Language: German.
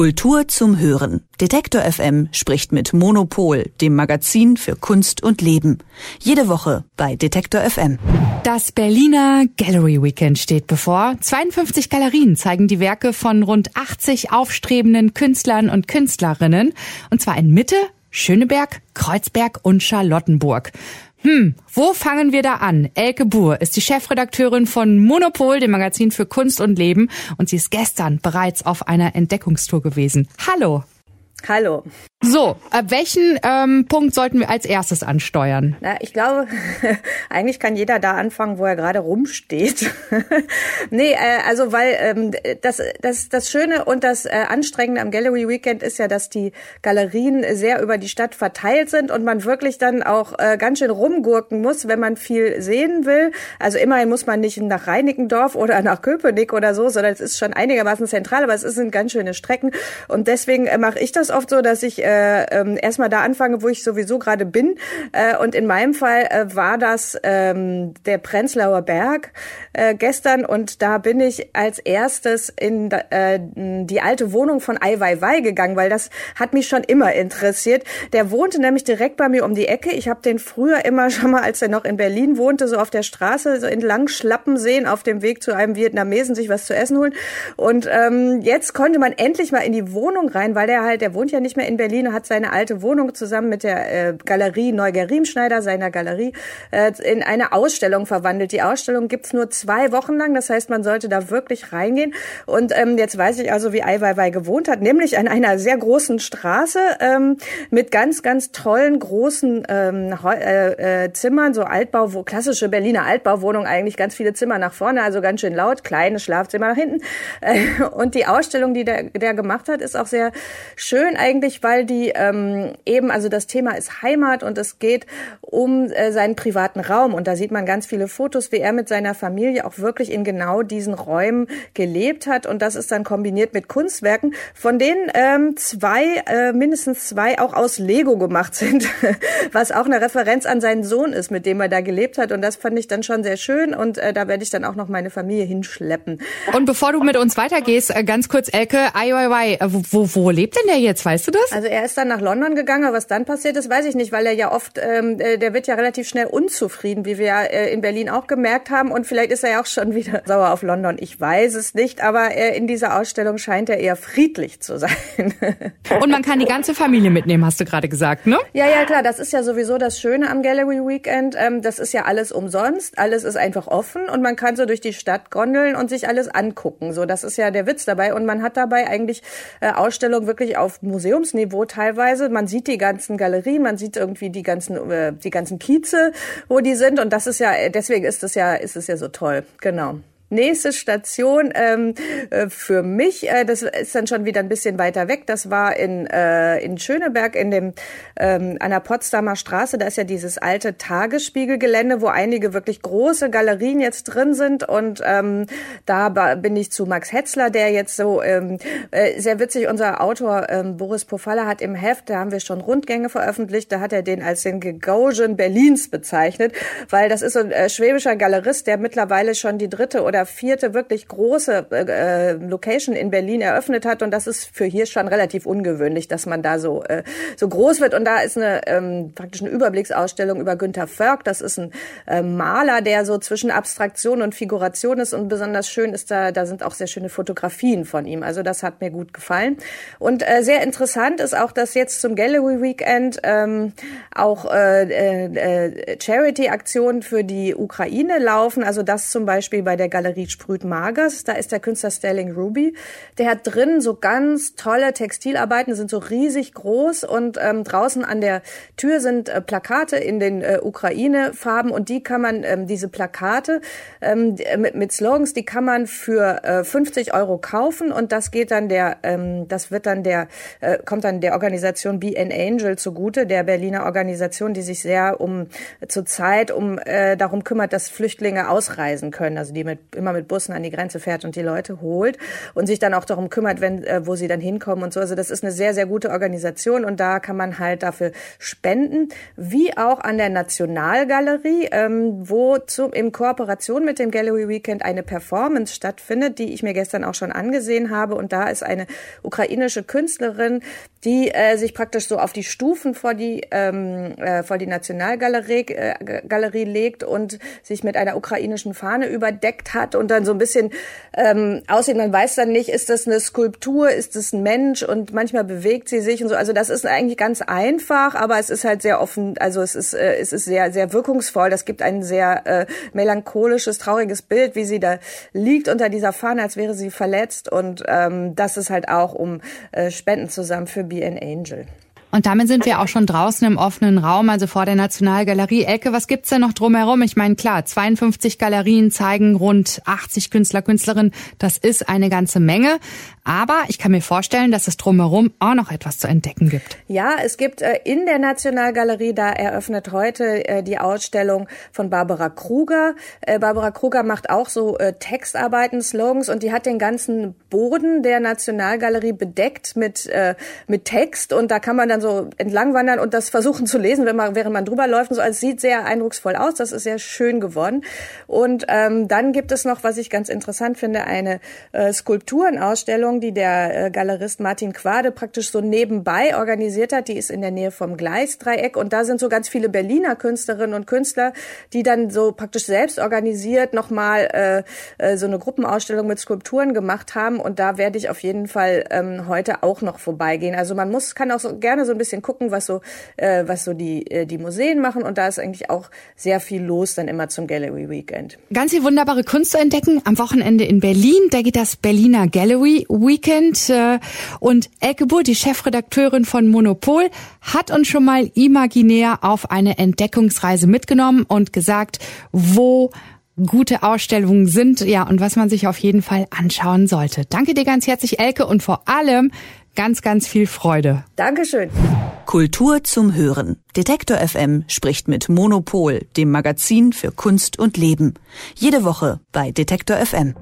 Kultur zum Hören. Detektor FM spricht mit Monopol, dem Magazin für Kunst und Leben. Jede Woche bei Detektor FM. Das Berliner Gallery Weekend steht bevor. 52 Galerien zeigen die Werke von rund 80 aufstrebenden Künstlern und Künstlerinnen. Und zwar in Mitte, Schöneberg, Kreuzberg und Charlottenburg. Hm, wo fangen wir da an? Elke Buhr ist die Chefredakteurin von Monopol, dem Magazin für Kunst und Leben, und sie ist gestern bereits auf einer Entdeckungstour gewesen. Hallo. Hallo. So, ab welchen ähm, Punkt sollten wir als erstes ansteuern? Na, ich glaube, eigentlich kann jeder da anfangen, wo er gerade rumsteht. nee, äh, also weil ähm, das, das, das Schöne und das äh, Anstrengende am Gallery Weekend ist ja, dass die Galerien sehr über die Stadt verteilt sind und man wirklich dann auch äh, ganz schön rumgurken muss, wenn man viel sehen will. Also immerhin muss man nicht nach Reinickendorf oder nach Köpenick oder so, sondern es ist schon einigermaßen zentral, aber es sind ganz schöne Strecken. Und deswegen äh, mache ich das oft so, dass ich äh, äh, erstmal da anfange, wo ich sowieso gerade bin. Äh, und in meinem Fall äh, war das ähm, der Prenzlauer Berg äh, gestern und da bin ich als erstes in äh, die alte Wohnung von Ai Weiwei gegangen, weil das hat mich schon immer interessiert. Der wohnte nämlich direkt bei mir um die Ecke. Ich habe den früher immer schon mal, als er noch in Berlin wohnte, so auf der Straße so entlang schlappen sehen, auf dem Weg zu einem Vietnamesen sich was zu essen holen. Und ähm, jetzt konnte man endlich mal in die Wohnung rein, weil der halt, der wohnt ja nicht mehr in Berlin, hat seine alte Wohnung zusammen mit der äh, Galerie Neuger Riemschneider, seiner Galerie, äh, in eine Ausstellung verwandelt. Die Ausstellung gibt's nur zwei Wochen lang, das heißt, man sollte da wirklich reingehen. Und ähm, jetzt weiß ich also, wie Ai Weiwei gewohnt hat, nämlich an einer sehr großen Straße ähm, mit ganz, ganz tollen großen ähm, äh, äh, Zimmern, so Altbau, wo klassische Berliner Altbauwohnung eigentlich ganz viele Zimmer nach vorne, also ganz schön laut, kleine Schlafzimmer nach hinten. Äh, und die Ausstellung, die der, der gemacht hat, ist auch sehr schön eigentlich, weil die ähm, eben, also das Thema ist Heimat und es geht um äh, seinen privaten Raum. Und da sieht man ganz viele Fotos, wie er mit seiner Familie auch wirklich in genau diesen Räumen gelebt hat. Und das ist dann kombiniert mit Kunstwerken, von denen ähm, zwei, äh, mindestens zwei auch aus Lego gemacht sind, was auch eine Referenz an seinen Sohn ist, mit dem er da gelebt hat. Und das fand ich dann schon sehr schön. Und äh, da werde ich dann auch noch meine Familie hinschleppen. Und bevor du mit uns weitergehst, äh, ganz kurz, Elke, ai, wo, wo lebt denn der jetzt? Weißt du das? Also er ist dann nach London gegangen, aber was dann passiert ist, weiß ich nicht, weil er ja oft, ähm, äh, der wird ja relativ schnell unzufrieden, wie wir ja äh, in Berlin auch gemerkt haben. Und vielleicht ist er ja auch schon wieder sauer auf London. Ich weiß es nicht, aber äh, in dieser Ausstellung scheint er eher friedlich zu sein. Und man kann die ganze Familie mitnehmen, hast du gerade gesagt, ne? Ja, ja, klar. Das ist ja sowieso das Schöne am Gallery Weekend. Ähm, das ist ja alles umsonst. Alles ist einfach offen und man kann so durch die Stadt gondeln und sich alles angucken. So, das ist ja der Witz dabei. Und man hat dabei eigentlich äh, Ausstellungen wirklich auf Museumsniveau teilweise. Man sieht die ganzen Galerien, man sieht irgendwie die ganzen, äh, die ganzen Kieze, wo die sind. Und das ist ja, deswegen ist es ja, ist es ja so toll. Genau. Nächste Station ähm, äh, für mich, äh, das ist dann schon wieder ein bisschen weiter weg. Das war in, äh, in Schöneberg in dem ähm, an der Potsdamer Straße. Da ist ja dieses alte Tagesspiegelgelände, wo einige wirklich große Galerien jetzt drin sind. Und ähm, da bin ich zu Max Hetzler, der jetzt so ähm, äh, sehr witzig. Unser Autor ähm, Boris Pofalla hat im Heft, da haben wir schon Rundgänge veröffentlicht. Da hat er den als den Gagosian Berlins bezeichnet, weil das ist so ein äh, schwäbischer Galerist, der mittlerweile schon die dritte oder oder vierte wirklich große äh, Location in Berlin eröffnet hat. Und das ist für hier schon relativ ungewöhnlich, dass man da so, äh, so groß wird. Und da ist eine ähm, praktisch eine Überblicksausstellung über Günter Völk. Das ist ein äh, Maler, der so zwischen Abstraktion und Figuration ist. Und besonders schön ist da, da sind auch sehr schöne Fotografien von ihm. Also das hat mir gut gefallen. Und äh, sehr interessant ist auch, dass jetzt zum Gallery Weekend ähm, auch äh, äh, Charity-Aktionen für die Ukraine laufen. Also das zum Beispiel bei der Galerie Galerie Sprüht Magers. Da ist der Künstler Sterling Ruby. Der hat drin so ganz tolle Textilarbeiten, sind so riesig groß und ähm, draußen an der Tür sind äh, Plakate in den äh, Ukraine-Farben und die kann man, ähm, diese Plakate ähm, mit, mit Slogans, die kann man für äh, 50 Euro kaufen und das geht dann der, ähm, das wird dann der, äh, kommt dann der Organisation Be an Angel zugute, der Berliner Organisation, die sich sehr um zur Zeit um äh, darum kümmert, dass Flüchtlinge ausreisen können, also die mit immer mit Bussen an die Grenze fährt und die Leute holt und sich dann auch darum kümmert, wenn, äh, wo sie dann hinkommen und so. Also das ist eine sehr, sehr gute Organisation und da kann man halt dafür spenden, wie auch an der Nationalgalerie, ähm, wo zu, in Kooperation mit dem Gallery Weekend eine Performance stattfindet, die ich mir gestern auch schon angesehen habe. Und da ist eine ukrainische Künstlerin, die äh, sich praktisch so auf die Stufen vor die, ähm, äh, vor die Nationalgalerie äh, Galerie legt und sich mit einer ukrainischen Fahne überdeckt hat und dann so ein bisschen ähm, aussieht. Man weiß dann nicht, ist das eine Skulptur, ist das ein Mensch und manchmal bewegt sie sich und so. Also das ist eigentlich ganz einfach, aber es ist halt sehr offen, also es ist, äh, es ist sehr, sehr wirkungsvoll. Das gibt ein sehr äh, melancholisches, trauriges Bild, wie sie da liegt unter dieser Fahne, als wäre sie verletzt und ähm, das ist halt auch um äh, Spenden zusammen für Be an Angel. Und damit sind wir auch schon draußen im offenen Raum, also vor der Nationalgalerie. Elke, was gibt's denn noch drumherum? Ich meine, klar, 52 Galerien zeigen rund 80 Künstler, Künstlerinnen. Das ist eine ganze Menge. Aber ich kann mir vorstellen, dass es drumherum auch noch etwas zu entdecken gibt. Ja, es gibt äh, in der Nationalgalerie, da eröffnet heute äh, die Ausstellung von Barbara Kruger. Äh, Barbara Kruger macht auch so Textarbeiten, Slogans und die hat den ganzen Boden der Nationalgalerie bedeckt mit, mit Text und da kann man dann so entlang wandern und das versuchen zu lesen, wenn man, während man drüber läuft und so. Also es sieht sehr eindrucksvoll aus. Das ist sehr schön geworden. Und ähm, dann gibt es noch, was ich ganz interessant finde, eine äh, Skulpturenausstellung, die der äh, Galerist Martin Quade praktisch so nebenbei organisiert hat. Die ist in der Nähe vom Gleisdreieck und da sind so ganz viele Berliner Künstlerinnen und Künstler, die dann so praktisch selbst organisiert nochmal äh, äh, so eine Gruppenausstellung mit Skulpturen gemacht haben und da werde ich auf jeden Fall ähm, heute auch noch vorbeigehen. Also man muss, kann auch so gerne so ein bisschen gucken, was so, äh, was so die, äh, die Museen machen und da ist eigentlich auch sehr viel los dann immer zum Gallery Weekend. Ganz viel wunderbare Kunst zu entdecken am Wochenende in Berlin. Da geht das Berliner Gallery Weekend. Äh, und Elke Buhr, die Chefredakteurin von Monopol, hat uns schon mal imaginär auf eine Entdeckungsreise mitgenommen und gesagt, wo gute Ausstellungen sind, ja, und was man sich auf jeden Fall anschauen sollte. Danke dir ganz herzlich, Elke, und vor allem ganz, ganz viel Freude. Dankeschön. Kultur zum Hören. Detektor FM spricht mit Monopol, dem Magazin für Kunst und Leben. Jede Woche bei Detektor FM.